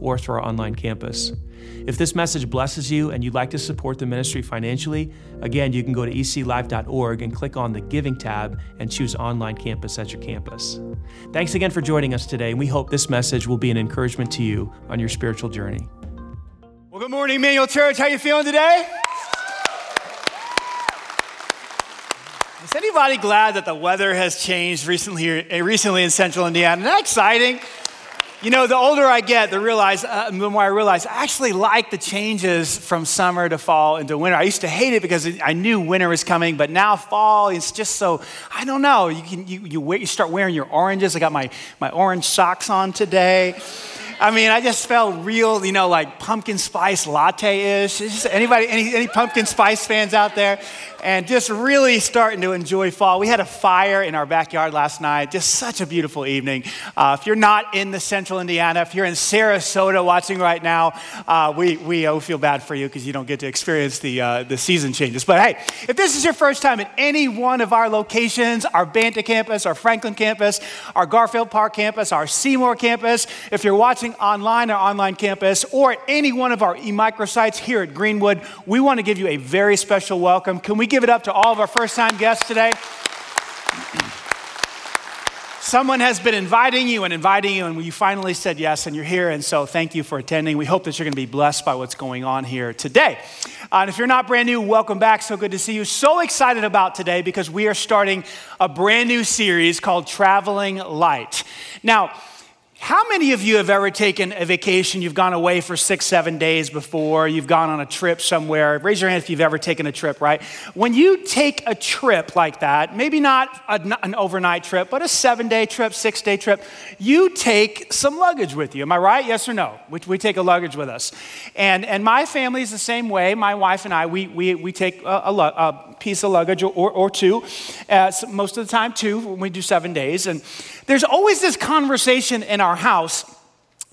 or through our online campus. If this message blesses you and you'd like to support the ministry financially, again, you can go to eclife.org and click on the Giving tab and choose Online Campus as your campus. Thanks again for joining us today, and we hope this message will be an encouragement to you on your spiritual journey. Well, good morning, Emmanuel Church. How you feeling today? Is anybody glad that the weather has changed recently, here, eh, recently in central Indiana? Isn't that exciting? You know, the older I get, the, realize, uh, the more I realize I actually like the changes from summer to fall into winter. I used to hate it because I knew winter was coming, but now fall is just so, I don't know. You, can, you, you, you start wearing your oranges. I got my, my orange socks on today. I mean, I just felt real, you know, like pumpkin spice latte ish. Anybody, any, any pumpkin spice fans out there? And just really starting to enjoy fall. We had a fire in our backyard last night. Just such a beautiful evening. Uh, if you're not in the central Indiana, if you're in Sarasota watching right now, uh, we, we oh, feel bad for you because you don't get to experience the, uh, the season changes. But hey, if this is your first time at any one of our locations, our Banta campus, our Franklin campus, our Garfield Park campus, our Seymour campus, if you're watching online or online campus or at any one of our e-microsites here at Greenwood, we want to give you a very special welcome. Can we give it up to all of our first-time guests today? Someone has been inviting you and inviting you, and you finally said yes, and you're here. And so, thank you for attending. We hope that you're going to be blessed by what's going on here today. Uh, and if you're not brand new, welcome back. So good to see you. So excited about today because we are starting a brand new series called Traveling Light. Now, how many of you have ever taken a vacation? You've gone away for six, seven days before, you've gone on a trip somewhere. Raise your hand if you've ever taken a trip, right? When you take a trip like that, maybe not an overnight trip, but a seven day trip, six day trip, you take some luggage with you. Am I right? Yes or no? We, we take a luggage with us. And, and my family is the same way. My wife and I, we, we, we take a, a, a piece of luggage or, or two, uh, most of the time, two, when we do seven days. And there's always this conversation in our house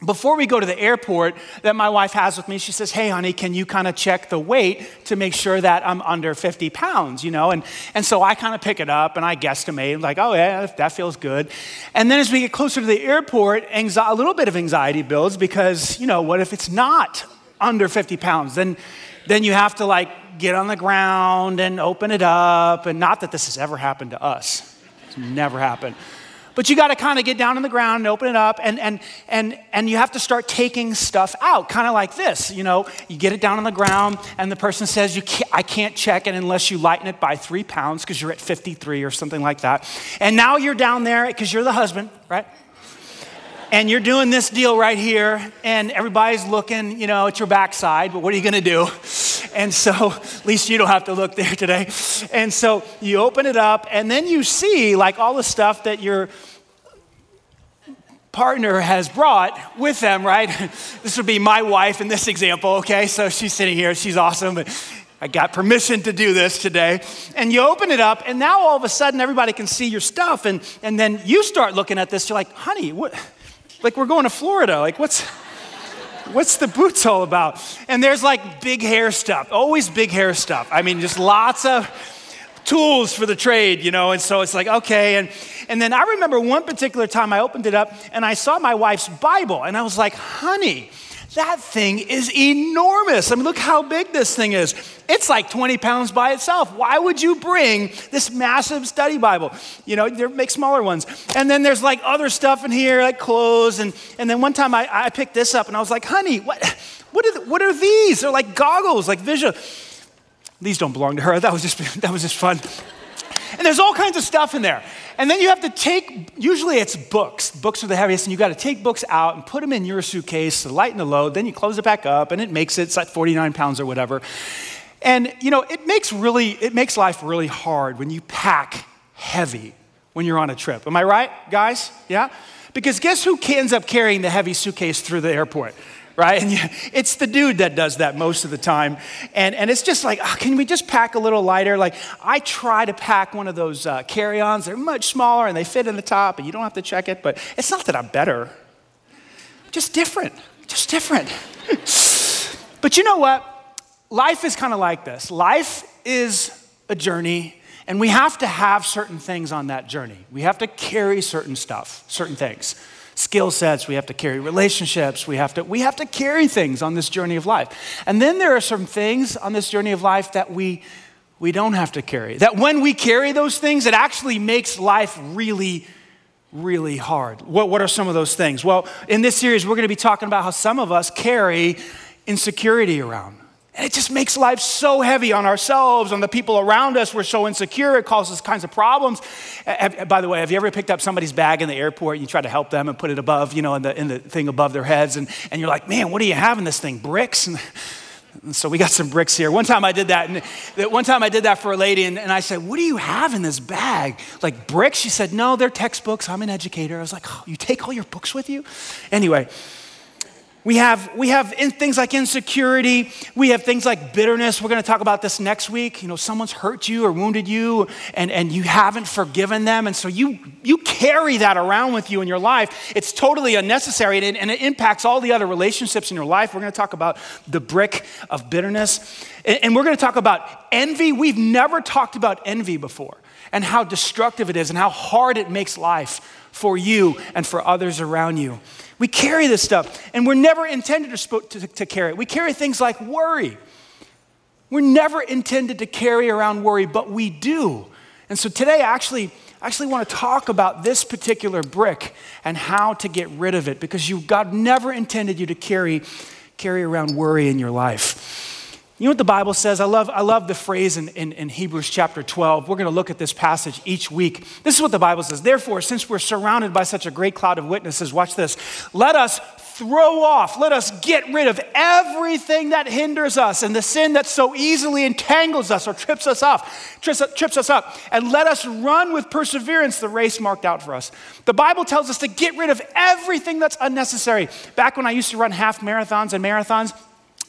before we go to the airport that my wife has with me. She says hey honey can you kind of check the weight to make sure that i'm under 50 pounds you know? And, and so i kind of pick it up and i guesstimate like oh yeah that feels good. And then as we get closer to the airport a little bit of anxiety builds because you know what if it's not under 50 pounds? Then then you have to like get on the ground and open it up and not that this has ever happened to us. It's never happened but you got to kind of get down on the ground and open it up, and, and, and, and you have to start taking stuff out, kind of like this. You know, you get it down on the ground, and the person says, you can't, I can't check it unless you lighten it by three pounds because you're at 53 or something like that. And now you're down there because you're the husband, right? and you're doing this deal right here, and everybody's looking, you know, at your backside, but what are you gonna do? And so, at least you don't have to look there today. And so you open it up, and then you see like all the stuff that your partner has brought with them, right? This would be my wife in this example, okay? So she's sitting here, she's awesome, but I got permission to do this today. And you open it up, and now all of a sudden everybody can see your stuff. And, and then you start looking at this, you're like, honey, what? Like we're going to Florida. Like, what's what's the boots all about? And there's like big hair stuff, always big hair stuff. I mean, just lots of tools for the trade, you know, and so it's like, okay. And, and then I remember one particular time I opened it up and I saw my wife's Bible and I was like, honey, that thing is enormous. I mean, look how big this thing is. It's like 20 pounds by itself. Why would you bring this massive study Bible? You know, make smaller ones. And then there's like other stuff in here, like clothes. And, and then one time I, I picked this up and I was like, honey, what, what, are, what are these? They're like goggles, like visual. These don't belong to her. That was just, that was just fun. And there's all kinds of stuff in there. And then you have to take, usually it's books. Books are the heaviest, and you've got to take books out and put them in your suitcase to lighten the load. Then you close it back up, and it makes it, it's like 49 pounds or whatever. And, you know, it makes really, it makes life really hard when you pack heavy when you're on a trip. Am I right, guys? Yeah? Because guess who ends up carrying the heavy suitcase through the airport? Right? And you, it's the dude that does that most of the time. And, and it's just like, oh, can we just pack a little lighter? Like, I try to pack one of those uh, carry ons. They're much smaller and they fit in the top, and you don't have to check it. But it's not that I'm better, just different, just different. but you know what? Life is kind of like this life is a journey, and we have to have certain things on that journey. We have to carry certain stuff, certain things skill sets, we have to carry relationships, we have to we have to carry things on this journey of life. And then there are some things on this journey of life that we we don't have to carry. That when we carry those things, it actually makes life really really hard. What, what are some of those things? Well, in this series, we're going to be talking about how some of us carry insecurity around. And it just makes life so heavy on ourselves, on the people around us. We're so insecure, it causes kinds of problems. By the way, have you ever picked up somebody's bag in the airport? And you try to help them and put it above, you know, in the, in the thing above their heads, and, and you're like, man, what do you have in this thing? Bricks? And, and so we got some bricks here. One time I did that, and one time I did that for a lady, and, and I said, What do you have in this bag? Like bricks? She said, No, they're textbooks. I'm an educator. I was like, oh, You take all your books with you? Anyway, we have, we have things like insecurity. We have things like bitterness. We're going to talk about this next week. You know, someone's hurt you or wounded you and, and you haven't forgiven them. And so you, you carry that around with you in your life. It's totally unnecessary and it, and it impacts all the other relationships in your life. We're going to talk about the brick of bitterness. And, and we're going to talk about envy. We've never talked about envy before and how destructive it is and how hard it makes life for you and for others around you. We carry this stuff, and we're never intended to, to, to carry it. We carry things like worry. We're never intended to carry around worry, but we do. And so today, I actually, I actually want to talk about this particular brick and how to get rid of it because you, God never intended you to carry, carry around worry in your life. You know what the Bible says? I love, I love the phrase in, in, in Hebrews chapter 12. We're going to look at this passage each week. This is what the Bible says. Therefore, since we're surrounded by such a great cloud of witnesses, watch this. Let us throw off, let us get rid of everything that hinders us and the sin that so easily entangles us or trips us off, trips, trips us up, and let us run with perseverance the race marked out for us. The Bible tells us to get rid of everything that's unnecessary. Back when I used to run half marathons and marathons,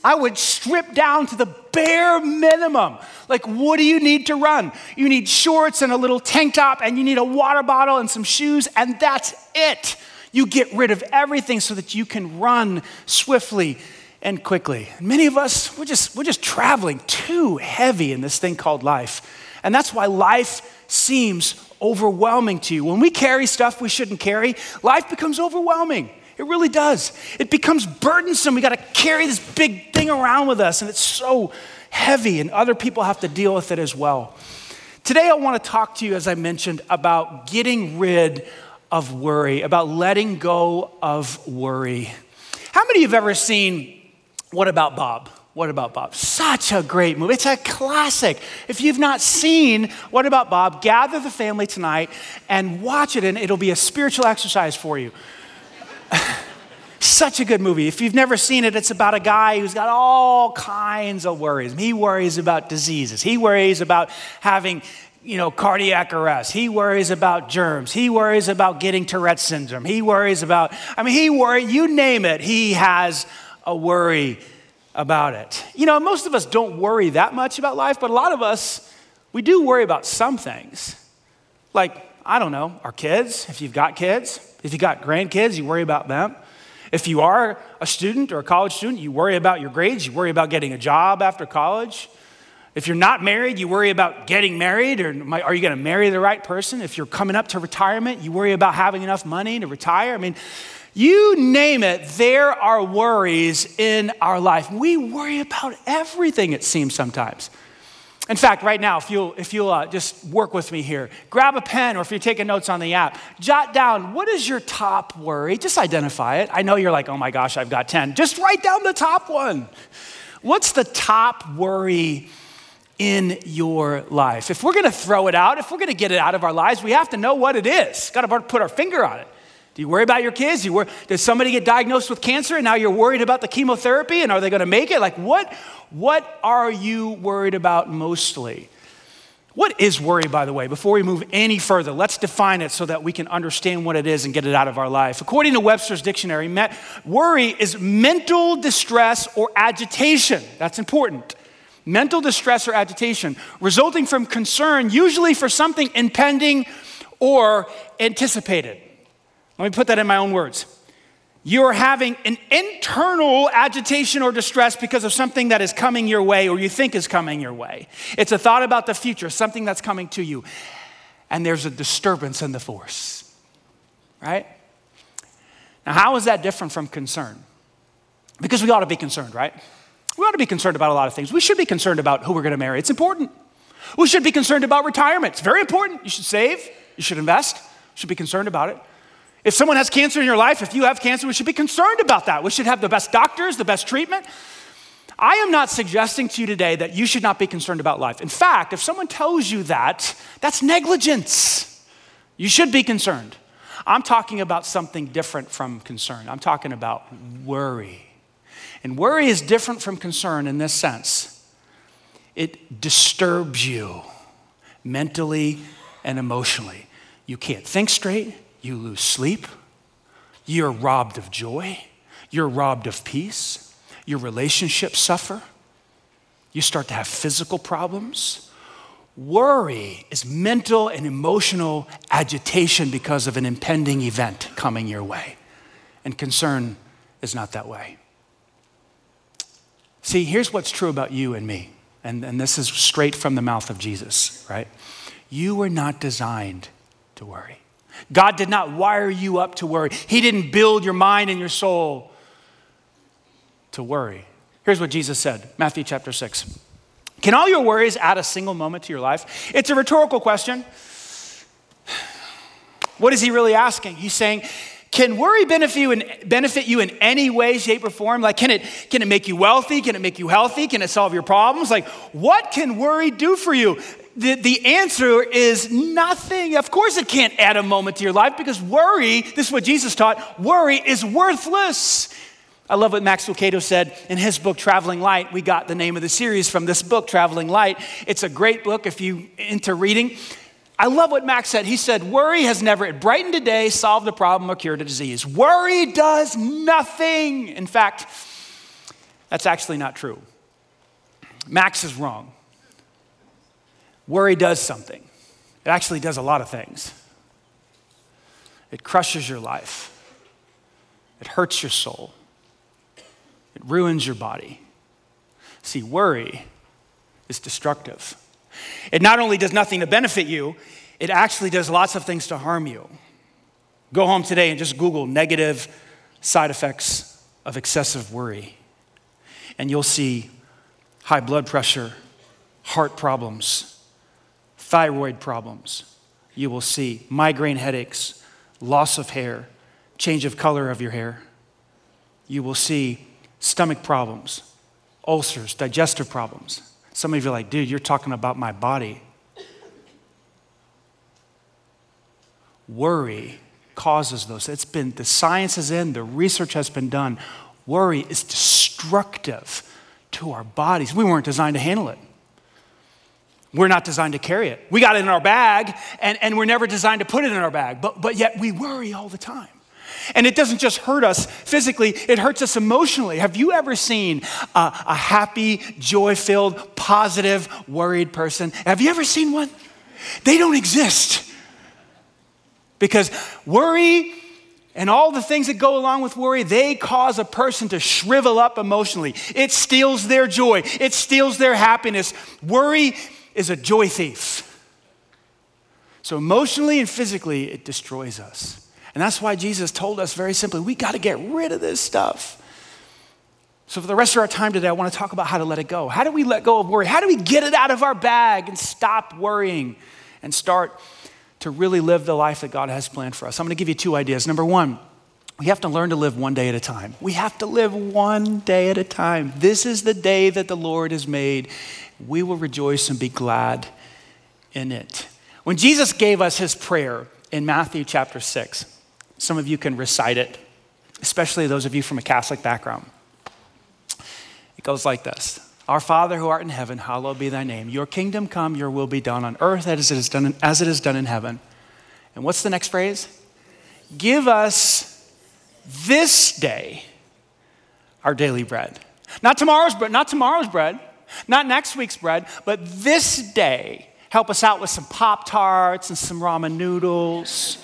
I would strip down to the bare minimum. Like, what do you need to run? You need shorts and a little tank top, and you need a water bottle and some shoes, and that's it. You get rid of everything so that you can run swiftly and quickly. Many of us, we're just, we're just traveling too heavy in this thing called life. And that's why life seems overwhelming to you. When we carry stuff we shouldn't carry, life becomes overwhelming. It really does. It becomes burdensome. We got to carry this big thing around with us, and it's so heavy, and other people have to deal with it as well. Today, I want to talk to you, as I mentioned, about getting rid of worry, about letting go of worry. How many of you have ever seen What About Bob? What About Bob? Such a great movie. It's a classic. If you've not seen What About Bob, gather the family tonight and watch it, and it'll be a spiritual exercise for you. Such a good movie. If you've never seen it, it's about a guy who's got all kinds of worries. He worries about diseases. He worries about having, you know, cardiac arrest. He worries about germs. He worries about getting Tourette syndrome. He worries about, I mean, he worries, you name it, he has a worry about it. You know, most of us don't worry that much about life, but a lot of us, we do worry about some things. Like, I don't know, our kids, if you've got kids, if you've got grandkids, you worry about them. If you are a student or a college student, you worry about your grades, you worry about getting a job after college. If you're not married, you worry about getting married or are you going to marry the right person? If you're coming up to retirement, you worry about having enough money to retire. I mean, you name it, there are worries in our life. We worry about everything, it seems sometimes. In fact, right now, if you'll, if you'll uh, just work with me here, grab a pen or if you're taking notes on the app, jot down what is your top worry? Just identify it. I know you're like, oh my gosh, I've got 10. Just write down the top one. What's the top worry in your life? If we're gonna throw it out, if we're gonna get it out of our lives, we have to know what it is. Gotta put our finger on it. Do you worry about your kids? You worry, does somebody get diagnosed with cancer and now you're worried about the chemotherapy and are they going to make it? Like, what, what are you worried about mostly? What is worry, by the way? Before we move any further, let's define it so that we can understand what it is and get it out of our life. According to Webster's dictionary, worry is mental distress or agitation. That's important. Mental distress or agitation resulting from concern, usually for something impending or anticipated. Let me put that in my own words you're having an internal agitation or distress because of something that is coming your way or you think is coming your way. It's a thought about the future, something that's coming to you, and there's a disturbance in the force, right? Now, how is that different from concern? Because we ought to be concerned, right? We ought to be concerned about a lot of things. We should be concerned about who we're going to marry, it's important. We should be concerned about retirement, it's very important. You should save, you should invest, you should be concerned about it. If someone has cancer in your life, if you have cancer, we should be concerned about that. We should have the best doctors, the best treatment. I am not suggesting to you today that you should not be concerned about life. In fact, if someone tells you that, that's negligence. You should be concerned. I'm talking about something different from concern. I'm talking about worry. And worry is different from concern in this sense it disturbs you mentally and emotionally. You can't think straight, you lose sleep, you're robbed of joy, you're robbed of peace, your relationships suffer, you start to have physical problems. Worry is mental and emotional agitation because of an impending event coming your way. And concern is not that way. See, here's what's true about you and me, and, and this is straight from the mouth of Jesus, right? You were not designed to worry. God did not wire you up to worry. He didn't build your mind and your soul to worry. Here's what Jesus said Matthew chapter 6. Can all your worries add a single moment to your life? It's a rhetorical question. What is he really asking? He's saying, can worry benefit you, in, benefit you in any way, shape, or form? Like, can it, can it make you wealthy? Can it make you healthy? Can it solve your problems? Like, what can worry do for you? The, the answer is nothing. Of course, it can't add a moment to your life because worry, this is what Jesus taught, worry is worthless. I love what Max Lucado said in his book, Traveling Light. We got the name of the series from this book, Traveling Light. It's a great book if you into reading. I love what Max said. He said, Worry has never brightened a day, solved a problem, or cured a disease. Worry does nothing. In fact, that's actually not true. Max is wrong. Worry does something. It actually does a lot of things. It crushes your life, it hurts your soul, it ruins your body. See, worry is destructive. It not only does nothing to benefit you, it actually does lots of things to harm you. Go home today and just Google negative side effects of excessive worry, and you'll see high blood pressure, heart problems, thyroid problems. You will see migraine headaches, loss of hair, change of color of your hair. You will see stomach problems, ulcers, digestive problems. Some of you are like, dude, you're talking about my body. Worry causes those. It's been, the science is in, the research has been done. Worry is destructive to our bodies. We weren't designed to handle it. We're not designed to carry it. We got it in our bag, and, and we're never designed to put it in our bag, but, but yet we worry all the time. And it doesn't just hurt us physically, it hurts us emotionally. Have you ever seen a, a happy, joy filled, positive, worried person? Have you ever seen one? They don't exist. Because worry and all the things that go along with worry, they cause a person to shrivel up emotionally. It steals their joy, it steals their happiness. Worry is a joy thief. So, emotionally and physically, it destroys us. And that's why Jesus told us very simply we got to get rid of this stuff. So, for the rest of our time today, I want to talk about how to let it go. How do we let go of worry? How do we get it out of our bag and stop worrying and start to really live the life that God has planned for us? I'm going to give you two ideas. Number one, we have to learn to live one day at a time. We have to live one day at a time. This is the day that the Lord has made, we will rejoice and be glad in it. When Jesus gave us his prayer in Matthew chapter 6, some of you can recite it, especially those of you from a Catholic background. It goes like this Our Father who art in heaven, hallowed be thy name. Your kingdom come, your will be done on earth as it is done in, as it is done in heaven. And what's the next phrase? Give us this day our daily bread. Not tomorrow's bread, not tomorrow's bread, not next week's bread, but this day. Help us out with some Pop Tarts and some ramen noodles.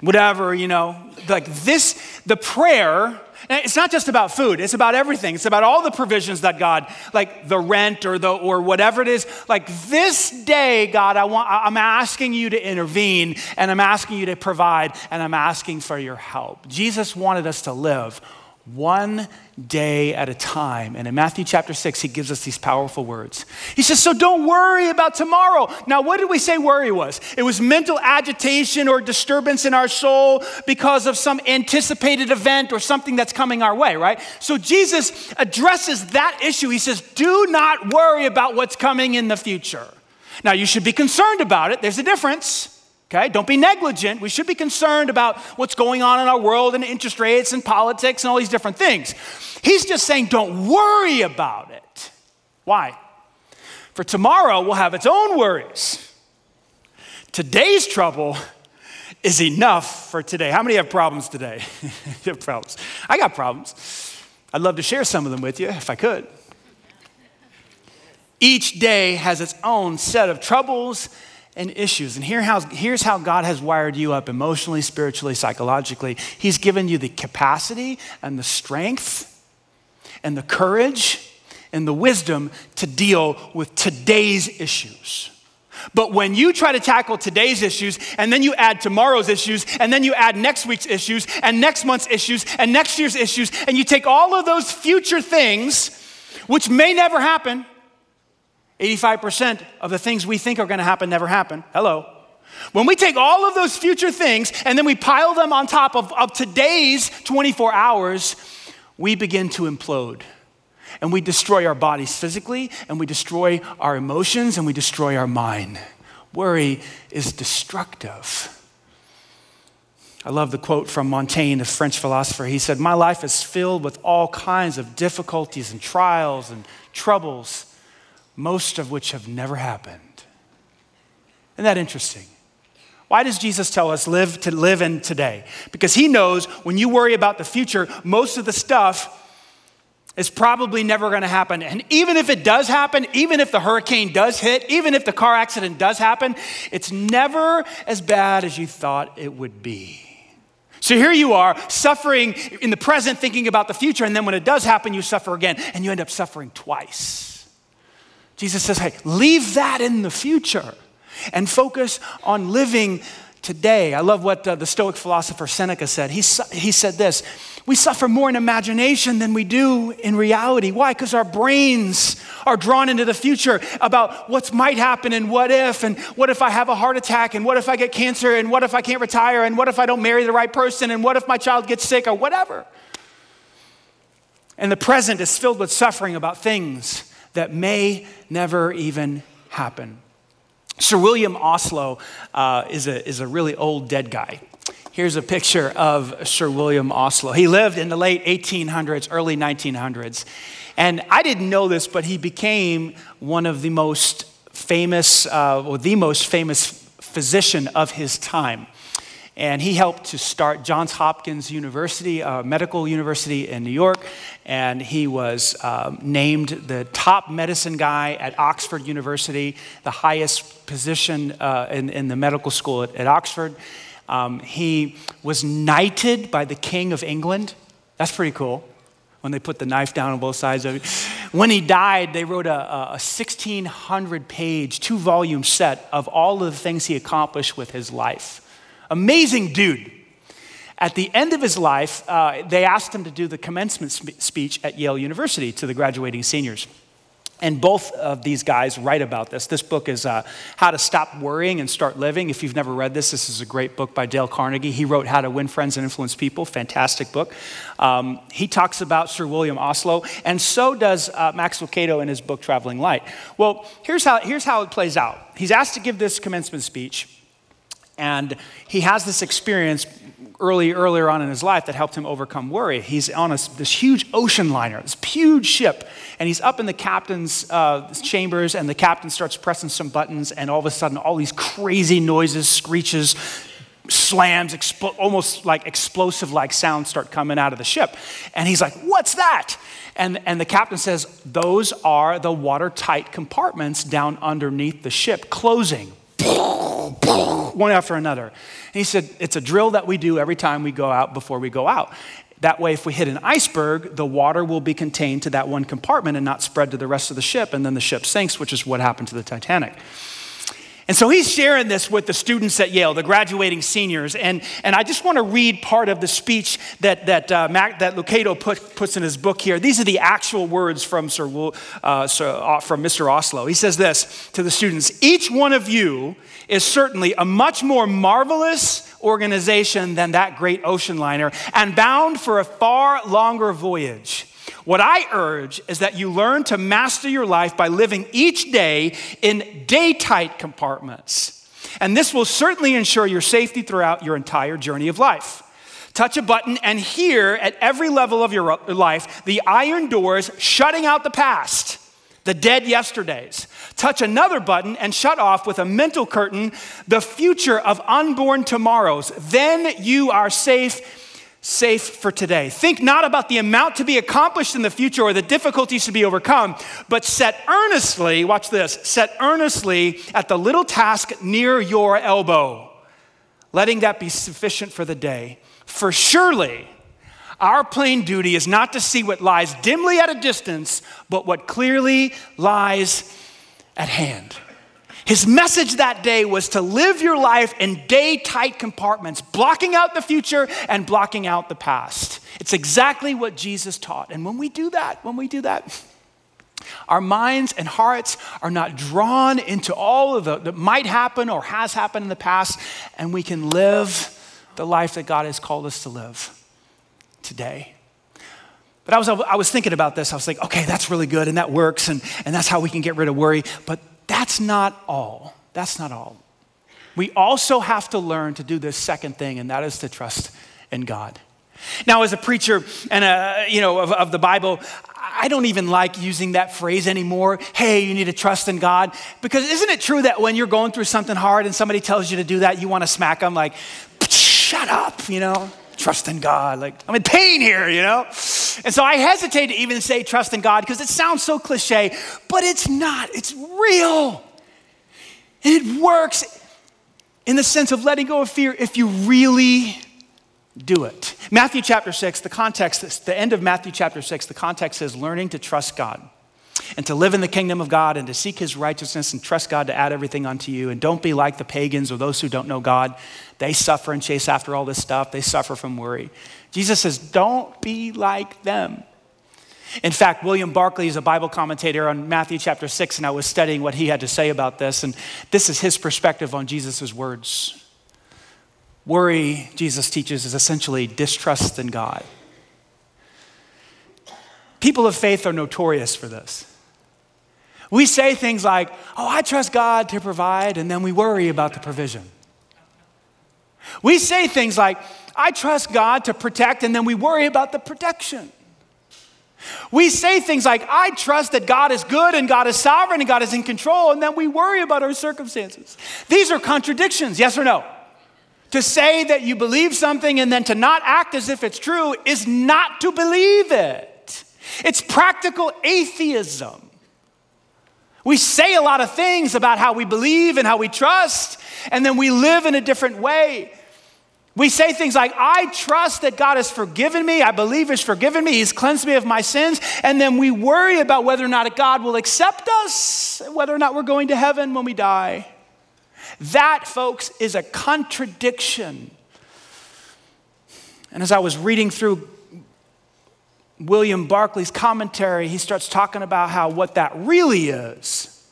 Whatever, you know. Like this, the prayer it's not just about food, it's about everything. It's about all the provisions that God, like the rent or the or whatever it is. Like this day, God, I want I'm asking you to intervene and I'm asking you to provide and I'm asking for your help. Jesus wanted us to live one day at a time. And in Matthew chapter 6, he gives us these powerful words. He says, So don't worry about tomorrow. Now, what did we say worry was? It was mental agitation or disturbance in our soul because of some anticipated event or something that's coming our way, right? So Jesus addresses that issue. He says, Do not worry about what's coming in the future. Now, you should be concerned about it. There's a difference. Okay, don't be negligent. We should be concerned about what's going on in our world and interest rates and politics and all these different things. He's just saying, don't worry about it. Why? For tomorrow will have its own worries. Today's trouble is enough for today. How many have problems today? you have problems. I got problems. I'd love to share some of them with you if I could. Each day has its own set of troubles and issues. And here how, here's how God has wired you up emotionally, spiritually, psychologically. He's given you the capacity and the strength and the courage and the wisdom to deal with today's issues. But when you try to tackle today's issues and then you add tomorrow's issues and then you add next week's issues and next month's issues and next year's issues and you take all of those future things, which may never happen, 85% of the things we think are going to happen never happen. Hello. When we take all of those future things and then we pile them on top of, of today's 24 hours, we begin to implode. And we destroy our bodies physically, and we destroy our emotions, and we destroy our mind. Worry is destructive. I love the quote from Montaigne, the French philosopher. He said, My life is filled with all kinds of difficulties and trials and troubles most of which have never happened. Isn't that interesting? Why does Jesus tell us live to live in today? Because he knows when you worry about the future, most of the stuff is probably never going to happen. And even if it does happen, even if the hurricane does hit, even if the car accident does happen, it's never as bad as you thought it would be. So here you are, suffering in the present, thinking about the future, and then when it does happen, you suffer again, and you end up suffering twice. Jesus says, hey, leave that in the future and focus on living today. I love what uh, the Stoic philosopher Seneca said. He, he said this We suffer more in imagination than we do in reality. Why? Because our brains are drawn into the future about what might happen and what if, and what if I have a heart attack, and what if I get cancer, and what if I can't retire, and what if I don't marry the right person, and what if my child gets sick, or whatever. And the present is filled with suffering about things that may never even happen. Sir William Osler uh, is, a, is a really old dead guy. Here's a picture of Sir William Osler. He lived in the late 1800s, early 1900s. And I didn't know this, but he became one of the most famous, uh, or the most famous physician of his time. And he helped to start Johns Hopkins University, a medical university in New York. And he was um, named the top medicine guy at Oxford University, the highest position uh, in, in, the medical school at, at Oxford. Um, he was knighted by the King of England. That's pretty cool when they put the knife down on both sides of it. When he died, they wrote a, a 1,600 page, two volume set of all of the things he accomplished with his life. Amazing dude. At the end of his life, uh, they asked him to do the commencement sp- speech at Yale University to the graduating seniors. And both of these guys write about this. This book is uh, How to Stop Worrying and Start Living. If you've never read this, this is a great book by Dale Carnegie. He wrote How to Win Friends and Influence People, fantastic book. Um, he talks about Sir William Osler, and so does uh, Max Lucado in his book Traveling Light. Well, here's how, here's how it plays out. He's asked to give this commencement speech. And he has this experience early, earlier on in his life that helped him overcome worry. He's on a, this huge ocean liner, this huge ship, and he's up in the captain's uh, chambers, and the captain starts pressing some buttons, and all of a sudden, all these crazy noises, screeches, slams, expl- almost like explosive like sounds start coming out of the ship. And he's like, What's that? And, and the captain says, Those are the watertight compartments down underneath the ship closing. One after another. And he said, It's a drill that we do every time we go out before we go out. That way, if we hit an iceberg, the water will be contained to that one compartment and not spread to the rest of the ship, and then the ship sinks, which is what happened to the Titanic. And so he's sharing this with the students at Yale, the graduating seniors. And, and I just want to read part of the speech that, that, uh, Mac, that Lucado put, puts in his book here. These are the actual words from, Sir, uh, Sir, uh, from Mr. Osler. He says this to the students Each one of you is certainly a much more marvelous organization than that great ocean liner and bound for a far longer voyage. What I urge is that you learn to master your life by living each day in day tight compartments. And this will certainly ensure your safety throughout your entire journey of life. Touch a button, and here at every level of your life, the iron doors shutting out the past, the dead yesterdays. Touch another button and shut off with a mental curtain the future of unborn tomorrows. Then you are safe safe for today. Think not about the amount to be accomplished in the future or the difficulties to be overcome, but set earnestly, watch this, set earnestly at the little task near your elbow, letting that be sufficient for the day. For surely, our plain duty is not to see what lies dimly at a distance, but what clearly lies at hand. His message that day was to live your life in day tight compartments, blocking out the future and blocking out the past. It's exactly what Jesus taught. And when we do that, when we do that, our minds and hearts are not drawn into all of the that might happen or has happened in the past, and we can live the life that God has called us to live today. But I was, I was thinking about this. I was like, okay, that's really good, and that works, and, and that's how we can get rid of worry. But that's not all. That's not all. We also have to learn to do this second thing, and that is to trust in God. Now, as a preacher and a, you know, of, of, the Bible, I don't even like using that phrase anymore. Hey, you need to trust in God. Because isn't it true that when you're going through something hard and somebody tells you to do that, you want to smack them like, shut up, you know? Trust in God. Like, I'm in pain here, you know? And so I hesitate to even say trust in God because it sounds so cliche, but it's not. It's real. And it works in the sense of letting go of fear if you really do it. Matthew chapter 6, the context, the end of Matthew chapter 6, the context says learning to trust God and to live in the kingdom of God and to seek his righteousness and trust God to add everything unto you. And don't be like the pagans or those who don't know God. They suffer and chase after all this stuff, they suffer from worry. Jesus says, don't be like them. In fact, William Barclay is a Bible commentator on Matthew chapter 6, and I was studying what he had to say about this, and this is his perspective on Jesus' words. Worry, Jesus teaches, is essentially distrust in God. People of faith are notorious for this. We say things like, Oh, I trust God to provide, and then we worry about the provision. We say things like, I trust God to protect, and then we worry about the protection. We say things like, I trust that God is good and God is sovereign and God is in control, and then we worry about our circumstances. These are contradictions, yes or no? To say that you believe something and then to not act as if it's true is not to believe it. It's practical atheism. We say a lot of things about how we believe and how we trust, and then we live in a different way. We say things like, I trust that God has forgiven me. I believe He's forgiven me. He's cleansed me of my sins. And then we worry about whether or not God will accept us, whether or not we're going to heaven when we die. That, folks, is a contradiction. And as I was reading through William Barclay's commentary, he starts talking about how what that really is,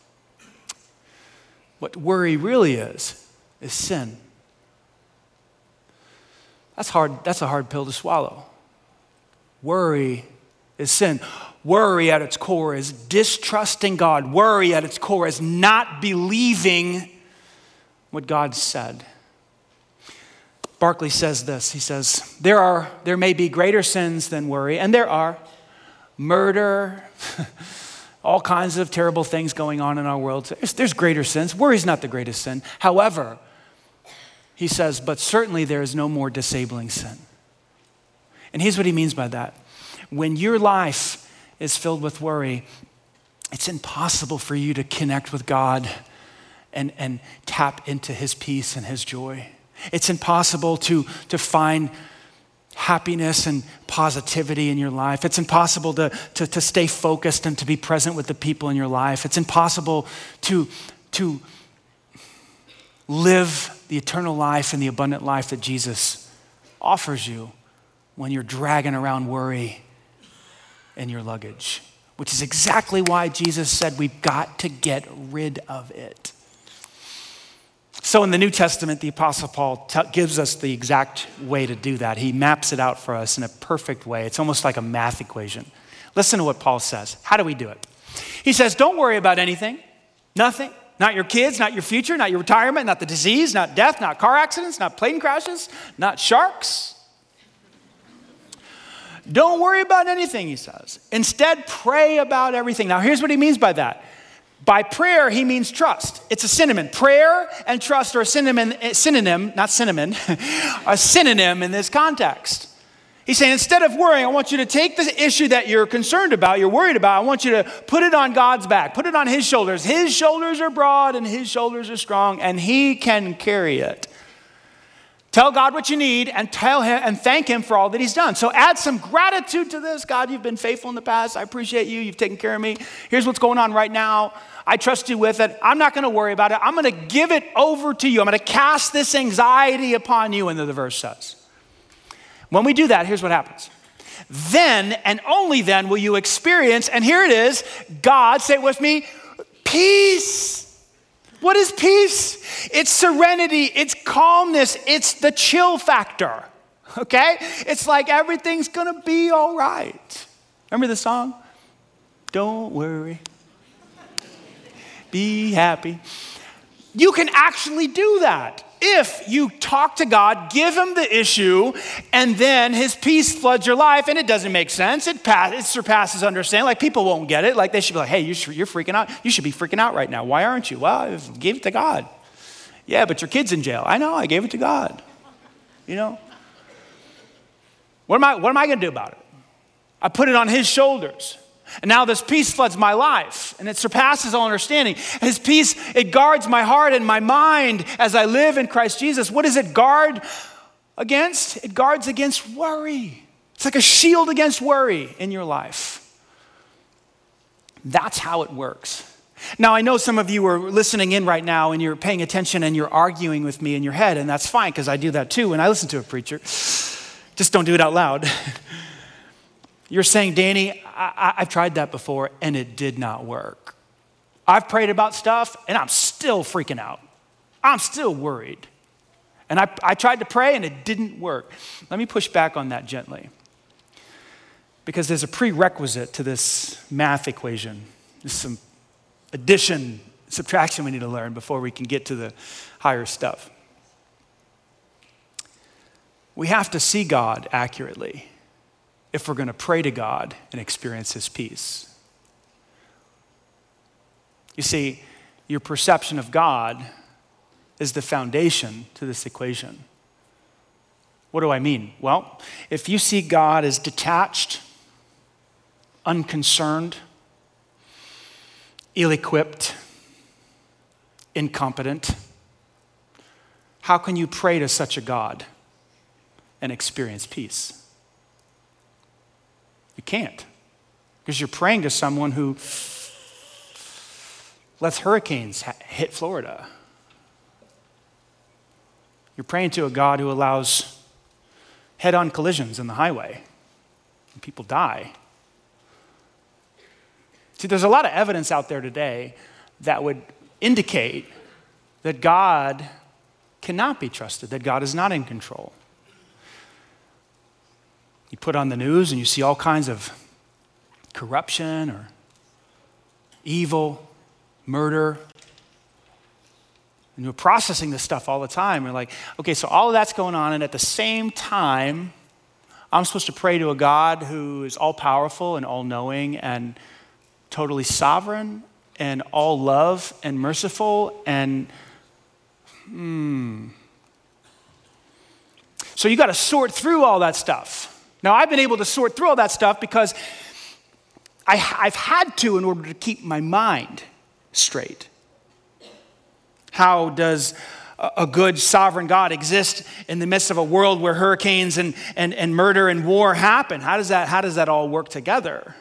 what worry really is, is sin. That's hard, that's a hard pill to swallow. Worry is sin. Worry at its core is distrusting God. Worry at its core is not believing what God said. Barclay says this. He says, there, are, there may be greater sins than worry, and there are murder, all kinds of terrible things going on in our world. There's, there's greater sins. Worry's not the greatest sin. However, he says, but certainly there is no more disabling sin. And here's what he means by that. When your life is filled with worry, it's impossible for you to connect with God and, and tap into his peace and his joy. It's impossible to, to find happiness and positivity in your life. It's impossible to, to, to stay focused and to be present with the people in your life. It's impossible to, to live the eternal life and the abundant life that Jesus offers you when you're dragging around worry in your luggage, which is exactly why Jesus said we've got to get rid of it. So, in the New Testament, the Apostle Paul t- gives us the exact way to do that. He maps it out for us in a perfect way. It's almost like a math equation. Listen to what Paul says. How do we do it? He says, Don't worry about anything, nothing. Not your kids, not your future, not your retirement, not the disease, not death, not car accidents, not plane crashes, not sharks. Don't worry about anything, he says. Instead, pray about everything. Now, here's what he means by that by prayer, he means trust. It's a synonym. Prayer and trust are a synonym, eh, synonym not cinnamon, a synonym in this context. He's saying, instead of worrying, I want you to take the issue that you're concerned about, you're worried about, I want you to put it on God's back, put it on His shoulders. His shoulders are broad and His shoulders are strong, and He can carry it. Tell God what you need and tell him and thank him for all that he's done. So add some gratitude to this. God, you've been faithful in the past. I appreciate you. You've taken care of me. Here's what's going on right now. I trust you with it. I'm not going to worry about it. I'm going to give it over to you. I'm going to cast this anxiety upon you, and the verse says. When we do that, here's what happens. Then and only then will you experience, and here it is God, say it with me, peace. What is peace? It's serenity, it's calmness, it's the chill factor. Okay? It's like everything's gonna be all right. Remember the song? Don't worry. Be happy. You can actually do that if you talk to God, give him the issue, and then his peace floods your life, and it doesn't make sense. It, pass, it surpasses understanding. Like people won't get it. Like they should be like, hey, you are freaking out. You should be freaking out right now. Why aren't you? Well, I gave it to God. Yeah, but your kid's in jail. I know, I gave it to God. You know? What am I, what am I going to do about it? I put it on his shoulders. And now this peace floods my life and it surpasses all understanding. His peace, it guards my heart and my mind as I live in Christ Jesus. What does it guard against? It guards against worry. It's like a shield against worry in your life. That's how it works. Now, I know some of you are listening in right now and you're paying attention and you're arguing with me in your head, and that's fine because I do that too when I listen to a preacher. Just don't do it out loud. You're saying, Danny, I, have tried that before and it did not work. I've prayed about stuff and I'm still freaking out. I'm still worried. And I, I tried to pray and it didn't work. Let me push back on that gently. Because there's a prerequisite to this math equation. There's some addition, subtraction we need to learn before we can get to the higher stuff. We have to see God accurately if we're going to pray to God and experience His peace. You see, your perception of God is the foundation to this equation. What do I mean? Well, if you see God as detached, unconcerned, ill equipped, incompetent, how can you pray to such a God and experience peace? You can't. Because you're praying to someone who lets hurricanes hit Florida. You're praying to a God who allows head on collisions in the highway and people die. See, there's a lot of evidence out there today that would indicate that God cannot be trusted, that God is not in control. You put on the news and you see all kinds of corruption or evil, murder, And we're processing this stuff all the time. We're like, okay, so all of that's going on, and at the same time, I'm supposed to pray to a God who is all powerful and all knowing and totally sovereign and all love and merciful and hmm. So you got to sort through all that stuff. Now, I've been able to sort through all that stuff because I, have had to in order to keep my mind straight. How does a good sovereign God exist in the midst of a world where hurricanes and, and, and murder and war happen? How does, that, how does that all work together?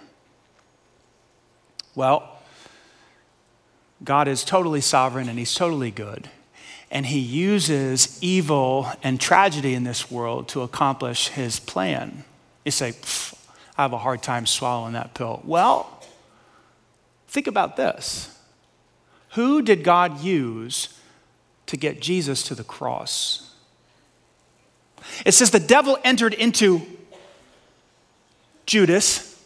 Well, God is totally sovereign and He's totally good. And He uses evil and tragedy in this world to accomplish His plan. You say, I have a hard time swallowing that pill. Well, think about this. Who did God use to get Jesus to the cross? It says the devil entered into Judas.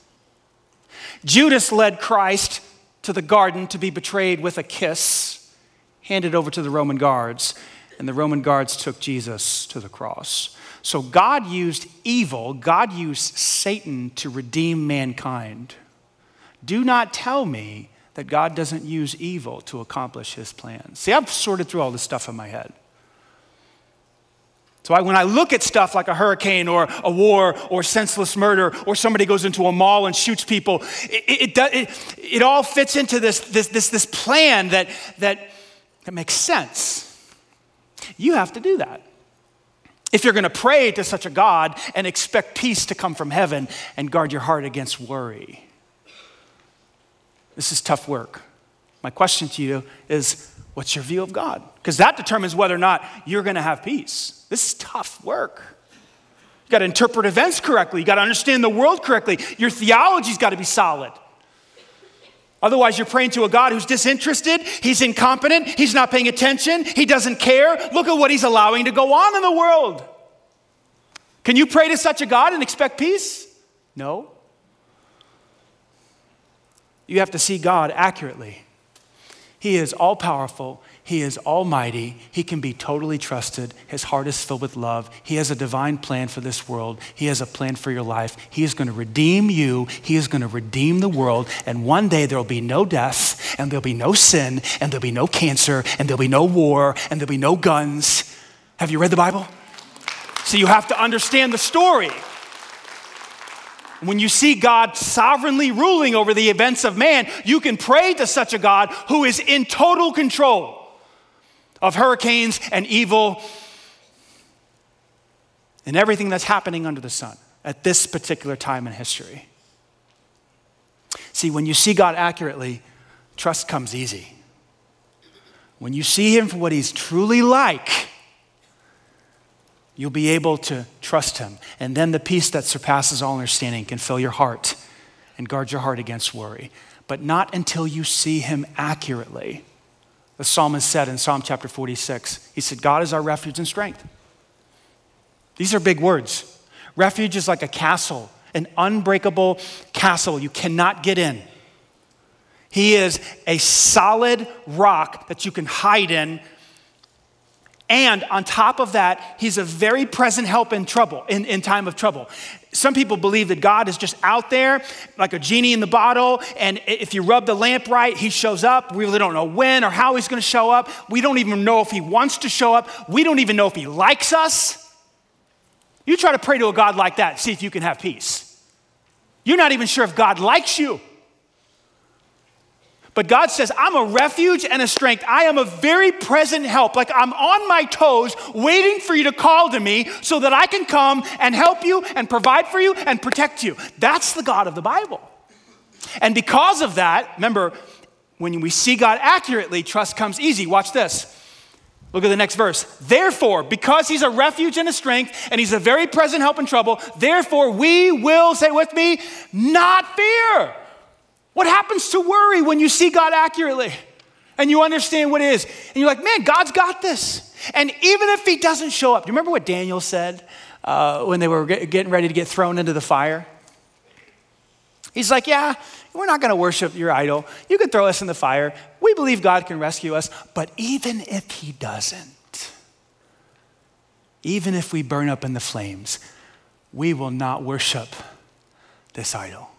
Judas led Christ to the garden to be betrayed with a kiss, handed over to the Roman guards, and the Roman guards took Jesus to the cross. So God used evil, God used Satan to redeem mankind. Do not tell me that God doesn't use evil to accomplish his plans. See, I've sorted through all this stuff in my head. So I, when I look at stuff like a hurricane or a war or senseless murder or somebody goes into a mall and shoots people, it, it, it, it all fits into this, this, this, this plan that, that, that makes sense. You have to do that. If you're going to pray to such a God and expect peace to come from heaven and guard your heart against worry, this is tough work. My question to you is what's your view of God? Because that determines whether or not you're going to have peace. This is tough work. You got to interpret events correctly, you got to understand the world correctly. Your theology's got to be solid. Otherwise, you're praying to a God who's disinterested, he's incompetent, he's not paying attention, he doesn't care. Look at what he's allowing to go on in the world. Can you pray to such a God and expect peace? No. You have to see God accurately. He is all powerful, He is almighty, He can be totally trusted. His heart is filled with love. He has a divine plan for this world, He has a plan for your life. He is going to redeem you, He is going to redeem the world, and one day there will be no death, and there'll be no sin, and there'll be no cancer, and there'll be no war, and there'll be no guns. Have you read the Bible? So you have to understand the story. When you see God sovereignly ruling over the events of man, you can pray to such a God who is in total control of hurricanes and evil and everything that's happening under the sun at this particular time in history. See, when you see God accurately, trust comes easy. When you see Him for what He's truly like, You'll be able to trust him. And then the peace that surpasses all understanding can fill your heart and guard your heart against worry. But not until you see him accurately. The psalmist said in Psalm chapter 46, he said, God is our refuge and strength. These are big words. Refuge is like a castle, an unbreakable castle you cannot get in. He is a solid rock that you can hide in and on top of that, he's a very present help in trouble, in, in time of trouble. Some people believe that God is just out there like a genie in the bottle, and if you rub the lamp right, he shows up. We really don't know when or how he's to show up. We don't even know if he wants to show up. We don't even know if he likes us. You try to pray to a God like that, see if you can have peace. You're not even sure if God likes you. But God says, I'm a refuge and a strength. I am a very present help. Like I'm on my toes waiting for you to call to me so that I can come and help you and provide for you and protect you. That's the God of the Bible. And because of that, remember, when we see God accurately, trust comes easy. Watch this. Look at the next verse. Therefore, because he's a refuge and a strength, and he's a very present help in trouble, therefore we will, say with me, not fear. What happens to worry when you see God accurately and you understand what it is? And you're like, man, God's got this. And even if He doesn't show up, do you remember what Daniel said uh, when they were getting ready to get thrown into the fire? He's like, yeah, We're not going to worship your idol. You can throw us in the fire. We believe God can rescue us. But even if He doesn't, even if we burn up in the flames, we will not worship this idol.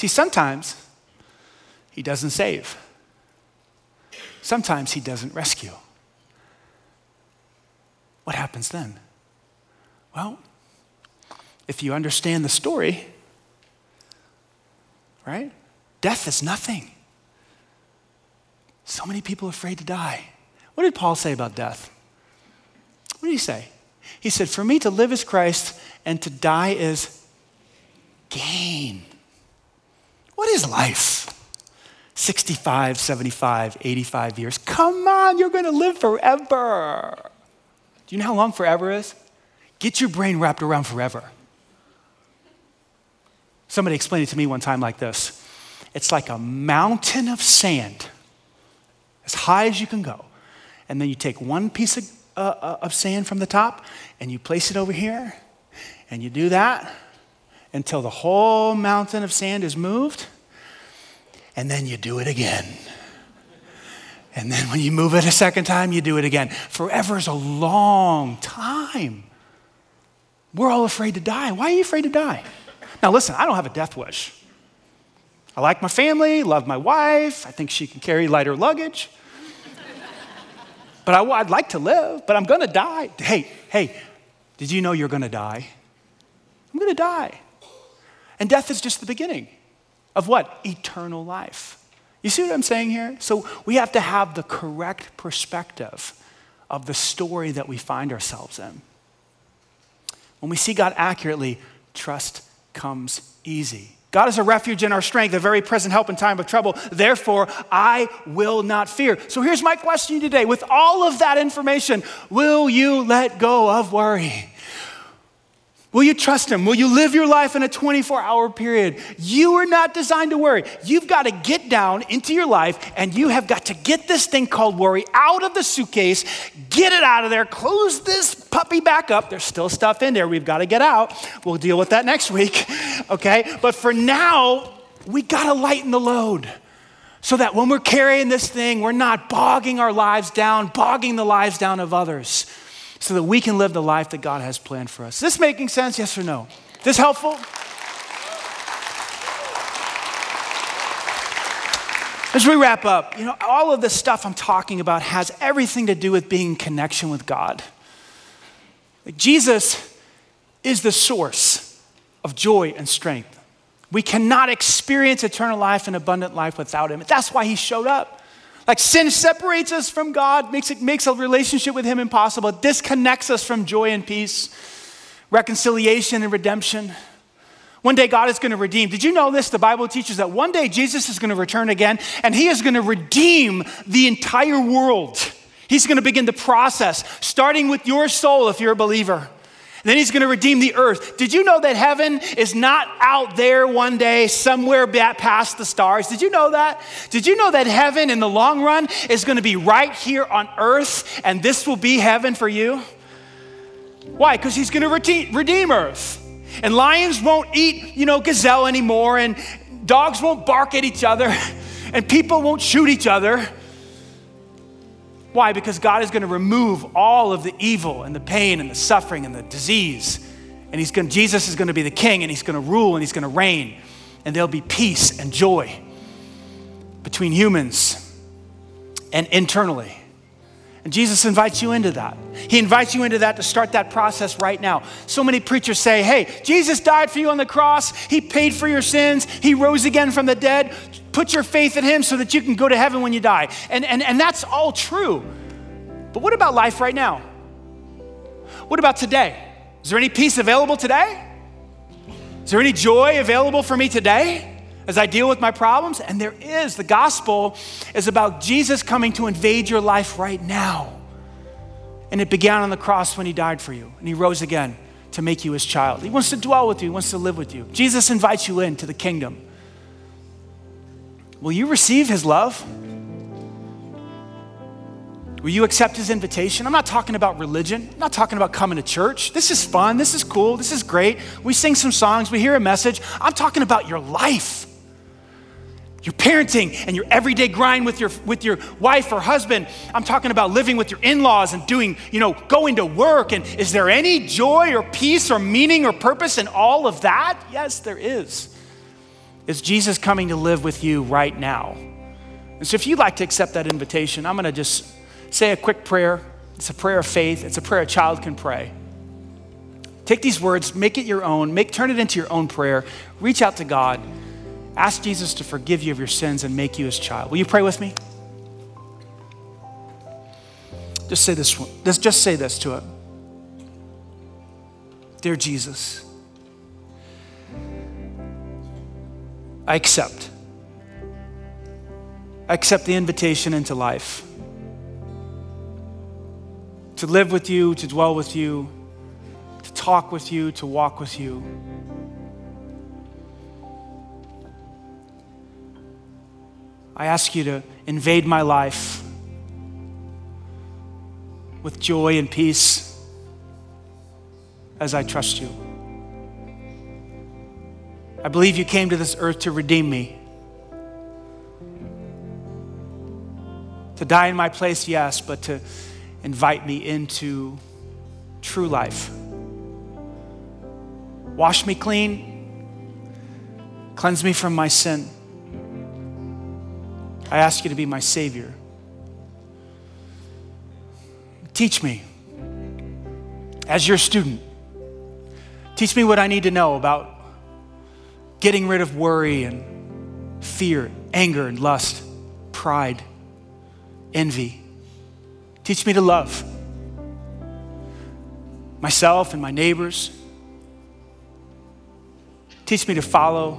See, sometimes He doesn't save, sometimes He doesn't rescue. What happens then? Well, if you understand the story, right? Death is nothing. So many people are afraid to die. What did Paul say about death? What did he say? He said, For me to live is Christ and to die is gain. What is life? 65, 75, 85 years. Come on, you're going to live forever. Do you know how long forever is? Get your brain wrapped around forever. Somebody explained it to me one time like this it's like a mountain of sand, as high as you can go. And then you take one piece of, uh, uh, of sand from the top and you place it over here, and you do that until the whole mountain of sand is moved, and then you do it again. And then when you move it a second time, you do it again. Forever is a long time. We're all afraid to die. Why are you afraid to die? Now, listen, I don't have a death wish. I like my family, love my wife, I think she can carry lighter luggage. but I, would like to live, but I'm gonna die. Hey, hey, did you know you're gonna die? I'm gonna die. And death is just the beginning of what? Eternal life. You see what I'm saying here? So we have to have the correct perspective of the story that we find ourselves in. When we see God accurately, trust comes easy. God is a refuge and our strength, a very present help in time of trouble. Therefore, I will not fear. So here's my question today. With all of that information, will you let go of worry? Will you trust Him? Will you live your life in a 24 hour period? You are not designed to worry. You've got to get down into your life and you have got to get this thing called worry out of the suitcase, get it out of there, close this puppy back up. There's still stuff in there we've got to get out. We'll deal with that next week, okay? But for now, we got to lighten the load so that when we're carrying this thing, we're not bogging our lives down, bogging the lives down of others so that we can live the life that God has planned for us. Is this making sense? Yes or no? This helpful? As we wrap up, you know, all of this stuff I'm talking about has everything to do with being in connection with God. Like Jesus is the source of joy and strength. We cannot experience eternal life and abundant life without Him. That's why He showed up. Like sin separates us from God, makes it makes a relationship with Him impossible, it disconnects us from joy and peace, reconciliation and redemption. One day God is going to redeem. Did you know this? The Bible teaches that one day Jesus is going to return again and he is going to redeem the entire world. He's going to begin the process, starting with your soul if you're a believer. Then he's going to redeem the earth. Did you know that heaven is not out there one day somewhere past the stars? Did you know that? Did you know that heaven in the long run is going to be right here on earth and this will be heaven for you? Why? Because he's going to redeem earth. And lions won't eat, you know, gazelle anymore and dogs won't bark at each other and people won't shoot each other why? Because God is going to remove all of the evil and the pain and the suffering and the disease. And he's going, Jesus is going to be the king and he's going to rule and he's going to reign. And there'll be peace and joy between humans and internally. And Jesus invites you into that. He invites you into that to start that process right now. So many preachers say, hey, Jesus died for you on the cross. He paid for your sins. He rose again from the dead. Put your faith in Him so that you can go to heaven when you die. And, and, and that's all true. But what about life right now? What about today? Is there any peace available today? Is there any joy available for me today as I deal with my problems? And there is. The gospel is about Jesus coming to invade your life right now. And it began on the cross when He died for you, and He rose again to make you His child. He wants to dwell with you, He wants to live with you. Jesus invites you into the kingdom. Will you receive his love? Will you accept his invitation? I'm not talking about religion. I'm not talking about coming to church. This is fun. This is cool. This is great. We sing some songs. We hear a message. I'm talking about your life. your parenting and your everyday grind with your with your wife or husband i'm talking about living with your in-laws and doing you know going to work and is there any joy or peace or meaning or purpose in all of that yes there is is jesus coming to live with you right now and so if you'd like to accept that invitation i'm going to just say a quick prayer it's a prayer of faith it's a prayer a child can pray take these words make it your own make turn it into your own prayer reach out to god Ask Jesus to forgive you of your sins and make you his child. Will you pray with me? Just say this, just, just say this to it. Dear Jesus, I accept. I accept the invitation into life. To live with you, to dwell with you, to talk with you, to walk with you. I ask you to invade my life with joy and peace as I trust you. I believe you came to this earth to redeem me. To die in my place, yes, but to invite me into true life. Wash me clean, cleanse me from my sin. I ask you to be my Savior. Teach me as your student. Teach me what I need to know about getting rid of worry and fear, anger and lust, pride, envy. Teach me to love myself and my neighbors. Teach me to follow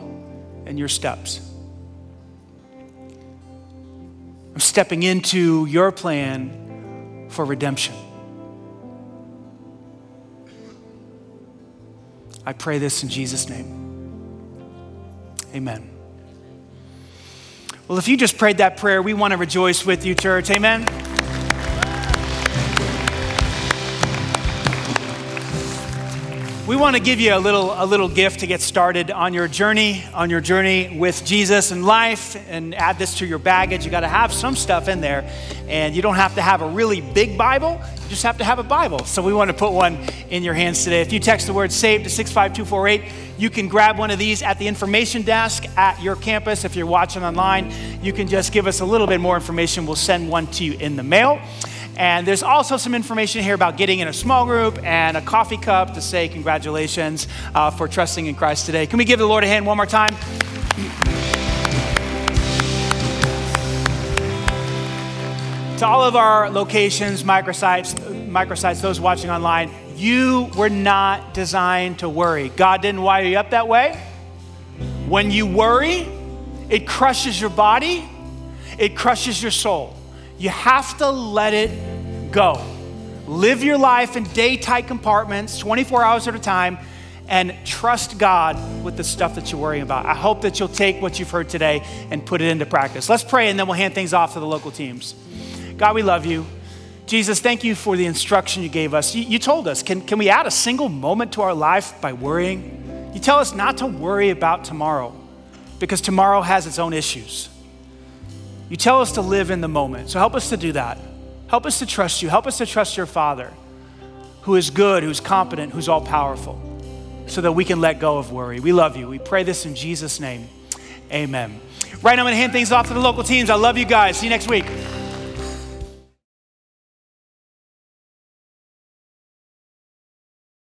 in your steps. I'm stepping into your plan for redemption. I pray this in Jesus' name. Amen. Well, if you just prayed that prayer, we want to rejoice with you, church. Amen. We want to give you a little, a little gift to get started on your journey, on your journey with Jesus and life, and add this to your baggage. You got to have some stuff in there, and you don't have to have a really big Bible. You just have to have a Bible. So we want to put one in your hands today. If you text the word "save" to six five two four eight, you can grab one of these at the information desk at your campus. If you're watching online, you can just give us a little bit more information. We'll send one to you in the mail. And there's also some information here about getting in a small group and a coffee cup to say congratulations uh, for trusting in Christ today. Can we give the Lord a hand one more time? to all of our locations, microsites, microsites, those watching online, you were not designed to worry. God didn't wire you up that way. When you worry, it crushes your body, it crushes your soul. You have to let it go. Live your life in day tight compartments, 24 hours at a time, and trust God with the stuff that you're worrying about. I hope that you'll take what you've heard today and put it into practice. Let's pray and then we'll hand things off to the local teams. God, we love you. Jesus, thank you for the instruction you gave us. You, you, told us, can, can we add a single moment to our life by worrying? You tell us not to worry about tomorrow because tomorrow has its own issues. You tell us to live in the moment. So help us to do that. Help us to trust you. Help us to trust your Father, who is good, who's competent, who's all powerful, so that we can let go of worry. We love you. We pray this in Jesus' name. Amen. Right now, I'm going to hand things off to the local teams. I love you guys. See you next week.